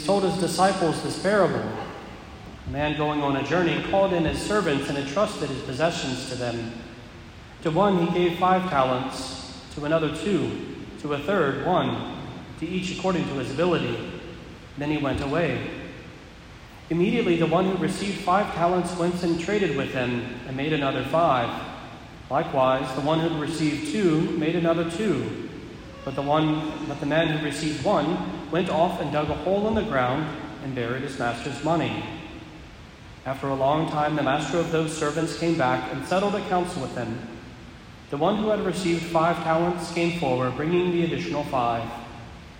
Jesus told his disciples this parable. A man going on a journey called in his servants and entrusted his possessions to them. To one he gave five talents, to another two, to a third one, to each according to his ability. Then he went away. Immediately the one who received five talents went and traded with them and made another five. Likewise, the one who received two made another two. But the one but the man who received one went off and dug a hole in the ground and buried his master's money. After a long time the master of those servants came back and settled accounts with them. The one who had received five talents came forward, bringing the additional five.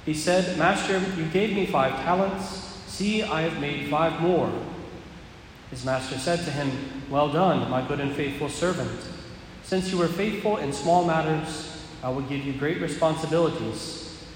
He said, Master, you gave me five talents. See, I have made five more. His master said to him, Well done, my good and faithful servant. Since you were faithful in small matters, I will give you great responsibilities.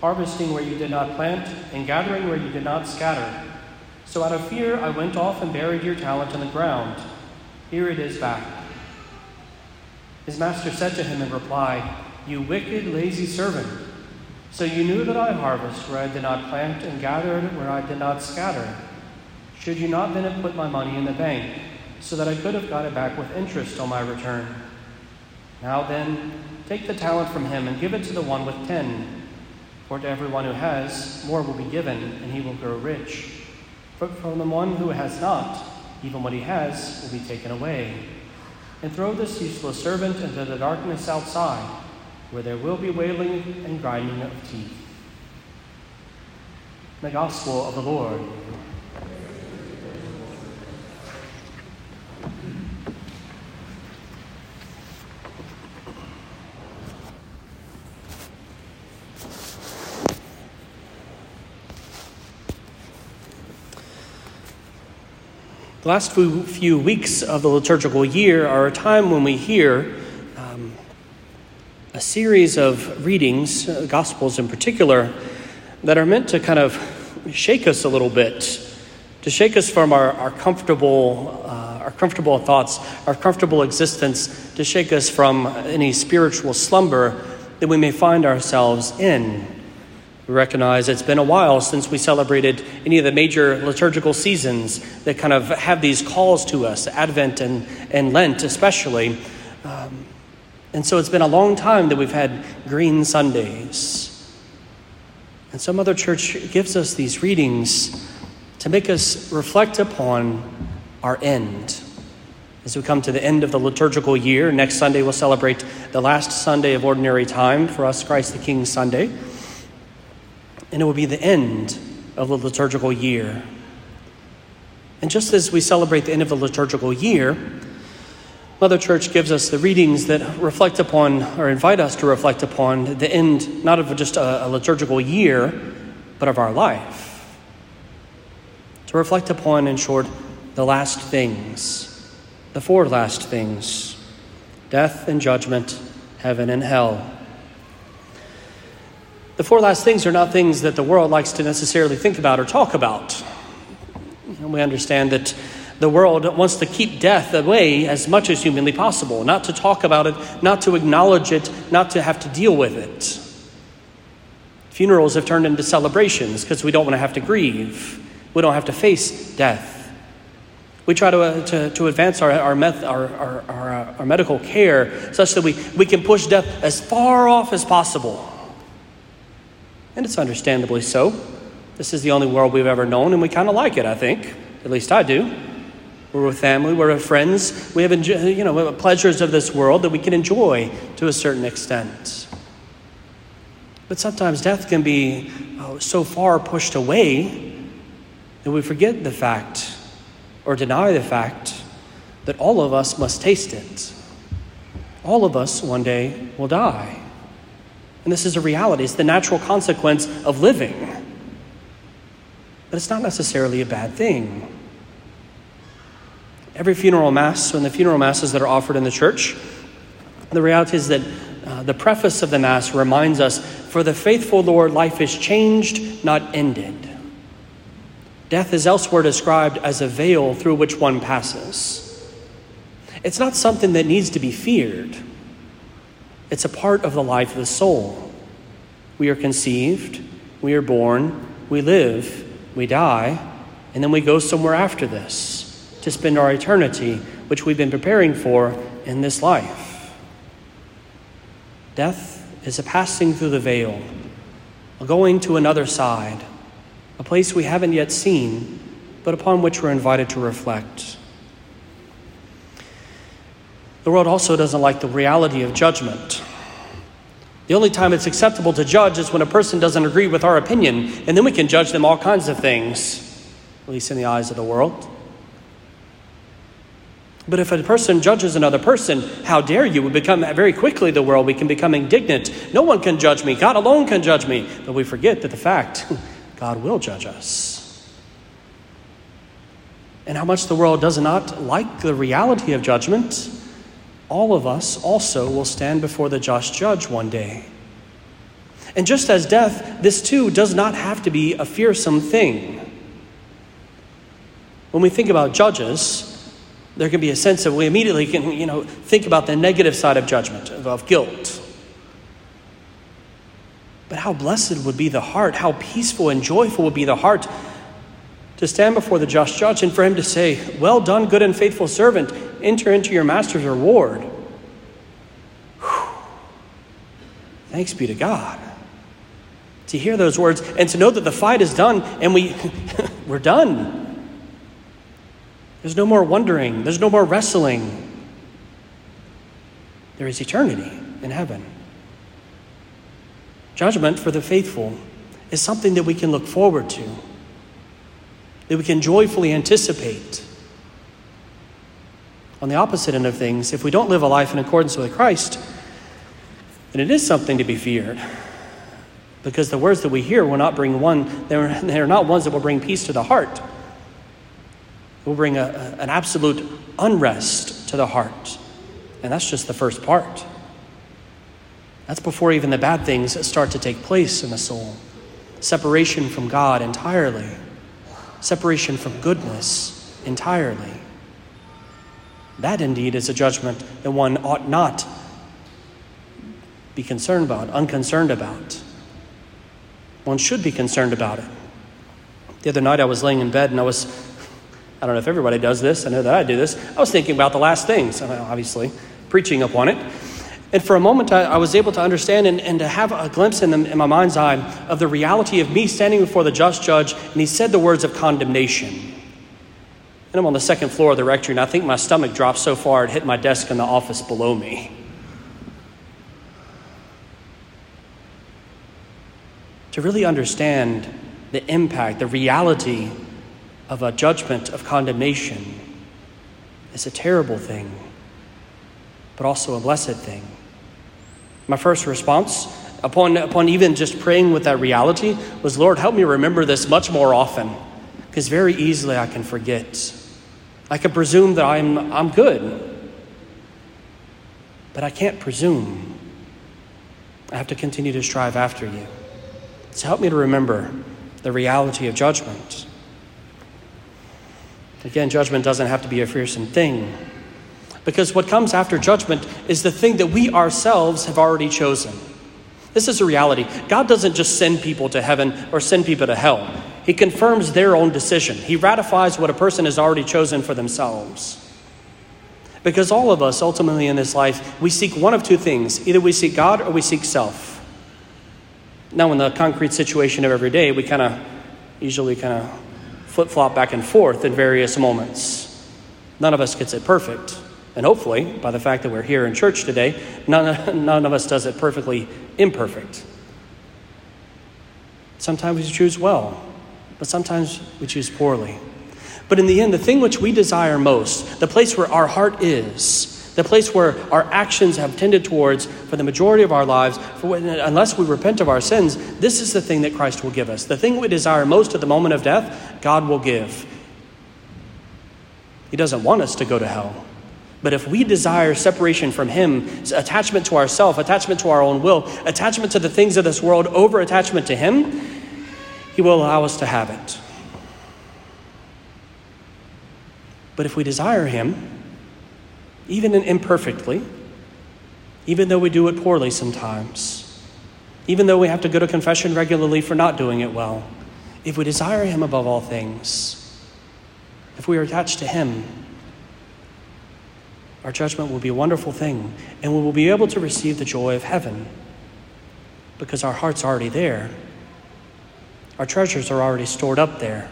harvesting where you did not plant and gathering where you did not scatter. So out of fear, I went off and buried your talent in the ground. Here it is back. His master said to him in reply, You wicked, lazy servant. So you knew that I harvest where I did not plant and gathered where I did not scatter. Should you not then have put my money in the bank, so that I could have got it back with interest on my return? Now then, take the talent from him and give it to the one with ten. For to everyone who has, more will be given, and he will grow rich. But from the one who has not, even what he has will be taken away. And throw this useless servant into the darkness outside, where there will be wailing and grinding of teeth. The Gospel of the Lord. Last few, few weeks of the liturgical year are a time when we hear um, a series of readings, uh, Gospels in particular, that are meant to kind of shake us a little bit, to shake us from our, our comfortable, uh, our comfortable thoughts, our comfortable existence, to shake us from any spiritual slumber that we may find ourselves in. We recognize it's been a while since we celebrated any of the major liturgical seasons that kind of have these calls to us, Advent and, and Lent especially. Um, and so it's been a long time that we've had Green Sundays. And so Mother Church gives us these readings to make us reflect upon our end. As we come to the end of the liturgical year, next Sunday we'll celebrate the last Sunday of Ordinary Time for us, Christ the King Sunday and it will be the end of the liturgical year. And just as we celebrate the end of the liturgical year, Mother Church gives us the readings that reflect upon or invite us to reflect upon the end, not of just a, a liturgical year, but of our life. To reflect upon, in short, the last things, the four last things death and judgment, heaven and hell. The four last things are not things that the world likes to necessarily think about or talk about. And we understand that the world wants to keep death away as much as humanly possible, not to talk about it, not to acknowledge it, not to have to deal with it. Funerals have turned into celebrations because we don't want to have to grieve. We don't have to face death. We try to, uh, to, to, advance our, our, meth, our, our, our, uh, our medical care such that we, we can push death as far off as possible. And it's understandably so. This is the only world we've ever known, and we kind of like it, I think. At least I do. We're with family, we're with friends. We have, enjoy, you know, pleasures of this world that we can enjoy to a certain extent. But sometimes death can be oh, so far pushed away that we forget the fact or deny the fact that all of us must taste it. All of us one day will die. And this is a reality, it's the natural consequence of living. But it's not necessarily a bad thing. Every funeral mass, and the funeral masses that are offered in the church, the reality is that uh, the preface of the Mass reminds us For the faithful Lord, life is changed, not ended. Death is elsewhere described as a veil through which one passes. It's not something that needs to be feared, it's a part of the life of the soul. We are conceived, we are born, we live, we die, and then we go somewhere after this to spend our eternity, which we've been preparing for in this life. Death is a passing through the veil, a going to another side, a place we haven't yet seen, but upon which we're invited to reflect. The world also doesn't like the reality of judgment. The only time it's acceptable to judge is when a person doesn't agree with our opinion, and then we can judge them all kinds of things, at least in the eyes of the world. But if a person judges another person, how dare you? We become very quickly the world, we can become indignant. No one can judge me, God alone can judge me. But we forget that the fact, God will judge us. And how much the world does not like the reality of judgment all of us also will stand before the just judge one day. And just as death, this too does not have to be a fearsome thing. When we think about judges, there can be a sense of we immediately can, you know, think about the negative side of judgment, of, guilt. But how blessed would be the heart, how peaceful and joyful would be the heart to stand before the just judge and for him to say, Well done, good and faithful servant, enter into your master's reward. Whew. Thanks be to God. To hear those words and to know that the fight is done and we, we're done. There's no more wondering, there's no more wrestling. There is eternity in heaven. Judgment for the faithful is something that we can look forward to that we can joyfully anticipate. On the opposite end of things, if we don't live a life in accordance with Christ, then it is something to be feared. Because the words that we hear will not bring one, they're, they're not ones that will bring peace to the heart. It will bring a, a, an absolute unrest to the heart. And that's just the first part. That's before even the bad things start to take place in the soul. Separation from God entirely separation from goodness entirely. That indeed is a judgment that one ought not be concerned about, unconcerned about. One should be concerned about it. The other night I was laying in bed and I was, I don't know if everybody does this, I know that I do this. I was thinking about the last things, obviously, preaching upon it. And for a moment, I, I was able to understand and, and to have a glimpse in, the, in my mind's eye of the reality of me standing before the just judge, and he said the words of condemnation. And I'm on the second floor of the rectory, and I think my stomach dropped so far it hit my desk in the office below me. To really understand the impact, the reality of a judgment of condemnation is a terrible thing, but also a blessed thing. My first response, upon, upon even just praying with that reality, was Lord, help me remember this much more often, because very easily I can forget. I can presume that I'm, I'm good, but I can't presume. I have to continue to strive after you. So help me to remember the reality of judgment. Again, judgment doesn't have to be a fearsome thing. Because what comes after judgment is the thing that we ourselves have already chosen. This is a reality. God doesn't just send people to heaven or send people to hell, He confirms their own decision. He ratifies what a person has already chosen for themselves. Because all of us, ultimately in this life, we seek one of two things either we seek God or we seek self. Now, in the concrete situation of every day, we kind of usually kind of flip flop back and forth in various moments. None of us gets it perfect. And hopefully, by the fact that we're here in church today, none, none of us does it perfectly imperfect. Sometimes we choose well, but sometimes we choose poorly. But in the end, the thing which we desire most, the place where our heart is, the place where our actions have tended towards for the majority of our lives, when, unless we repent of our sins, this is the thing that Christ will give us. The thing we desire most at the moment of death, God will give. He doesn't want us to go to hell. But if we desire separation from Him, attachment to ourself, attachment to our own will, attachment to the things of this world over attachment to Him, He will allow us to have it. But if we desire Him, even imperfectly, even though we do it poorly sometimes, even though we have to go to confession regularly for not doing it well, if we desire Him above all things, if we are attached to Him, our judgment will be a wonderful thing, and we will be able to receive the joy of heaven because our heart's already there. Our treasures are already stored up there.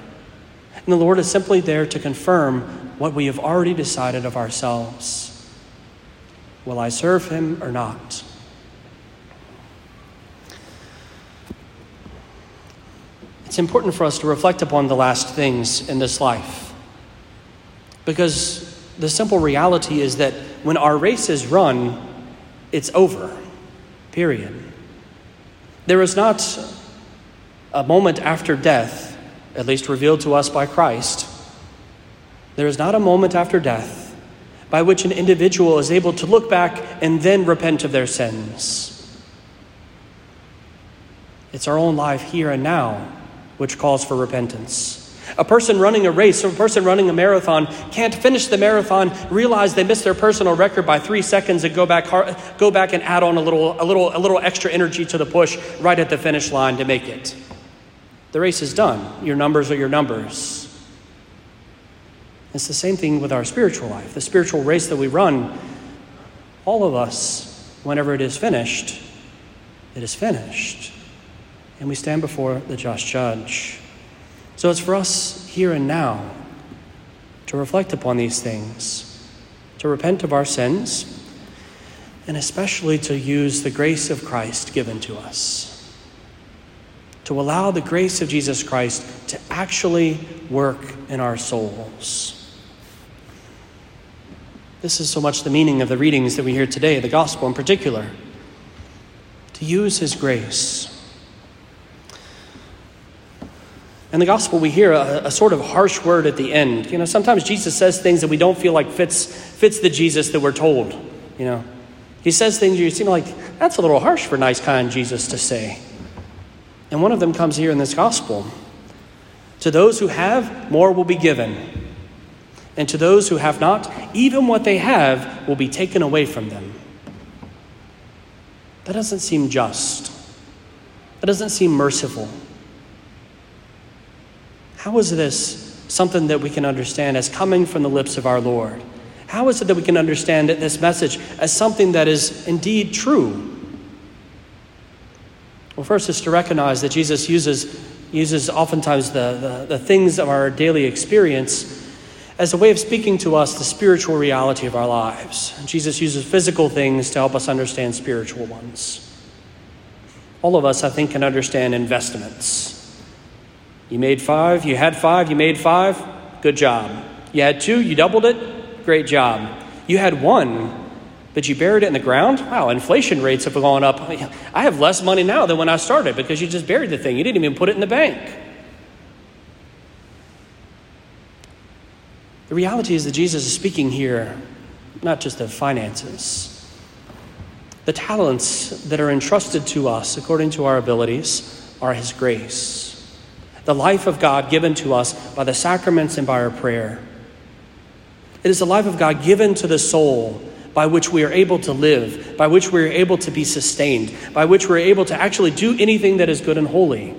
And the Lord is simply there to confirm what we have already decided of ourselves. Will I serve Him or not? It's important for us to reflect upon the last things in this life because the simple reality is that when our race is run, it's over. Period. There is not a moment after death, at least revealed to us by Christ. There is not a moment after death by which an individual is able to look back and then repent of their sins. It's our own life here and now which calls for repentance. A person running a race, or a person running a marathon can't finish the marathon, realize they missed their personal record by three seconds, and go back, go back and add on a little, a, little, a little extra energy to the push right at the finish line to make it. The race is done. Your numbers are your numbers. It's the same thing with our spiritual life. The spiritual race that we run, all of us, whenever it is finished, it is finished. And we stand before the just judge. So it's for us here and now to reflect upon these things, to repent of our sins, and especially to use the grace of Christ given to us. To allow the grace of Jesus Christ to actually work in our souls. This is so much the meaning of the readings that we hear today, the gospel in particular. To use his grace In the gospel, we hear a, a, sort of harsh word at the end. You know, sometimes Jesus says things that we don't feel like fits, fits the Jesus that we're told. You know, he says things you seem like, that's a little harsh for nice, kind Jesus to say. And one of them comes here in this gospel. To those who have, more will be given. And to those who have not, even what they have will be taken away from them. That doesn't seem just. That doesn't seem merciful. How is this something that we can understand as coming from the lips of our Lord? How is it that we can understand this message as something that is indeed true? Well, first is to recognize that Jesus uses, uses oftentimes the, the, the things of our daily experience as a way of speaking to us the spiritual reality of our lives. Jesus uses physical things to help us understand spiritual ones. All of us, I think, can understand investments. You made five, you had five, you made five, good job. You had two, you doubled it, great job. You had one, but you buried it in the ground? Wow, inflation rates have gone up. I have less money now than when I started because you just buried the thing. You didn't even put it in the bank. The reality is that Jesus is speaking here not just of finances. The talents that are entrusted to us according to our abilities are His grace the life of God given to us by the sacraments and by our prayer. It is the life of God given to the soul by which we are able to live, by which we are able to be sustained, by which we're able to actually do anything that is good and holy.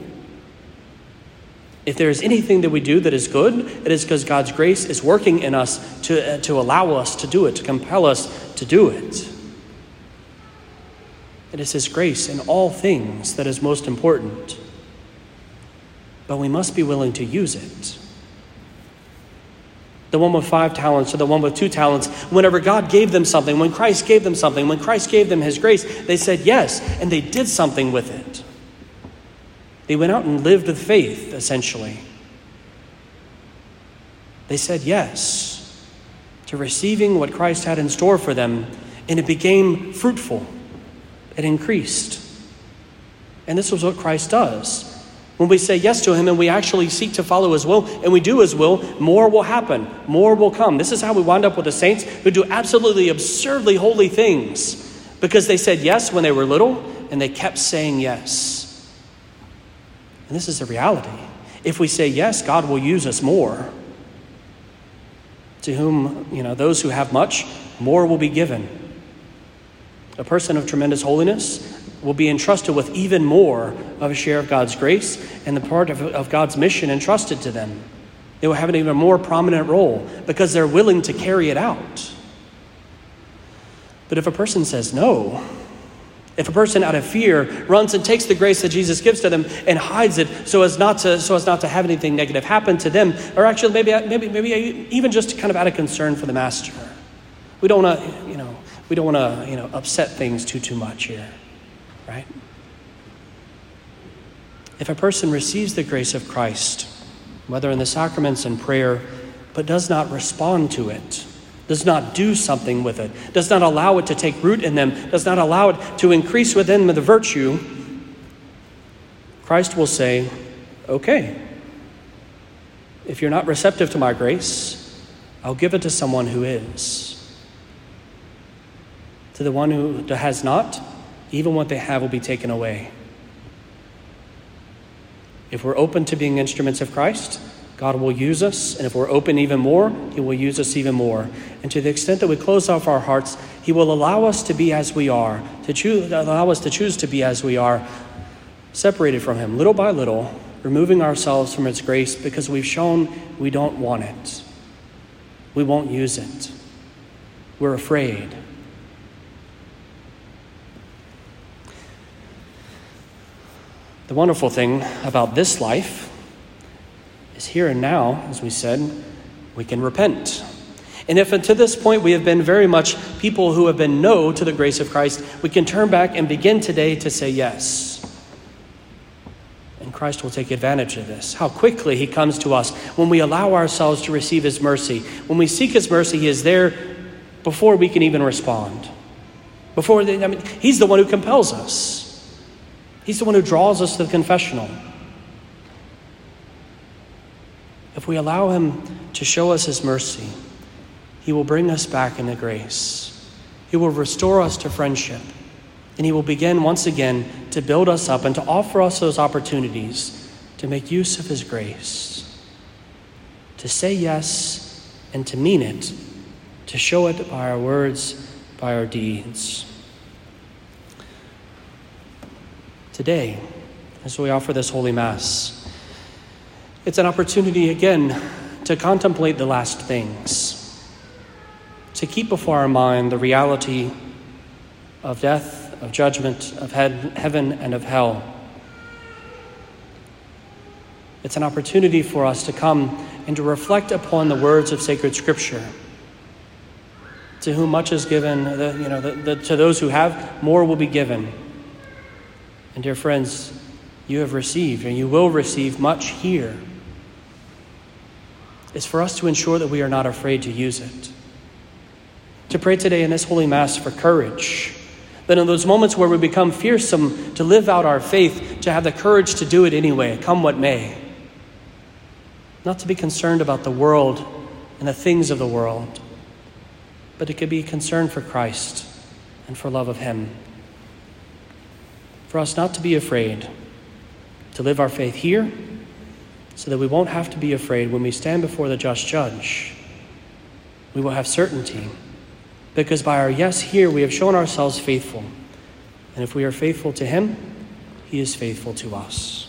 If there is anything that we do that is good, it is because God's grace is working in us to, uh, to allow us to do it, to compel us to do it. It is His grace in all things that is most important but we must be willing to use it. The one with five talents or the one with two talents, whenever God gave them something, when Christ gave them something, when Christ gave them His grace, they said yes, and they did something with it. They went out and lived with faith, essentially. They said yes to receiving what Christ had in store for them, and it became fruitful. It increased. And this was what Christ does. When we say yes to Him and we actually seek to follow His will and we do His will, more will happen, more will come. This is how we wind up with the saints who do absolutely absurdly holy things because they said yes when they were little and they kept saying yes. And this is the reality. If we say yes, God will use us more. To whom, you know, those who have much, more will be given. A person of tremendous holiness will be entrusted with even more of a share of God's grace and the part of, of God's mission entrusted to them. They will have an even more prominent role because they're willing to carry it out. But if a person says no, if a person out of fear runs and takes the grace that Jesus gives to them and hides it so as not to, so as not to have anything negative happen to them, or actually maybe, maybe, maybe even just kind of out of concern for the master, we don't want to, you know, we don't want to, you know, upset things too, too much here right? If a person receives the grace of Christ, whether in the sacraments and prayer, but does not respond to it, does not do something with it, does not allow it to take root in them, does not allow it to increase within them the virtue, Christ will say, Okay, if you're not receptive to my grace, I'll give it to someone who is. To the one who has not, even what they have will be taken away. If we're open to being instruments of Christ, God will use us, and if we're open even more, He will use us even more. And to the extent that we close off our hearts, He will allow us to be as we are, to choose, allow us to choose to be as we are, separated from Him, little by little, removing ourselves from His grace because we've shown we don't want it. We won't use it. We're afraid. The wonderful thing about this life is here and now, as we said, we can repent. And if until this point we have been very much people who have been no to the grace of Christ, we can turn back and begin today to say yes. And Christ will take advantage of this. How quickly He comes to us when we allow ourselves to receive His mercy. When we seek His mercy, He is there before we can even respond. Before, I mean, He's the one who compels us. He's the one who draws us to the confessional. If we allow Him to show us His mercy, He will bring us back into grace. He will restore us to friendship. And He will begin once again to build us up and to offer us those opportunities to make use of His grace, to say yes and to mean it, to show it by our words, by our deeds. Today as we offer this Holy Mass. It's an opportunity again to contemplate the last things, to keep before our mind the reality of death, of judgment, of heaven, and of hell. It's an opportunity for us to come and to reflect upon the words of sacred Scripture. To whom much is given, the, you know, the, the, to those who have, more will be given. And dear friends, you have received and you will receive much here. It's for us to ensure that we are not afraid to use it. To pray today in this Holy Mass for courage. That in those moments where we become fearsome to live out our faith, to have the courage to do it anyway, come what may. Not to be concerned about the world and the things of the world, but to be concerned for Christ and for love of Him for us not to be afraid, to live our faith here, so that we won't have to be afraid when we stand before the just judge. We will have certainty, because by our yes here, we have shown ourselves faithful. And if we are faithful to Him, He is faithful to us.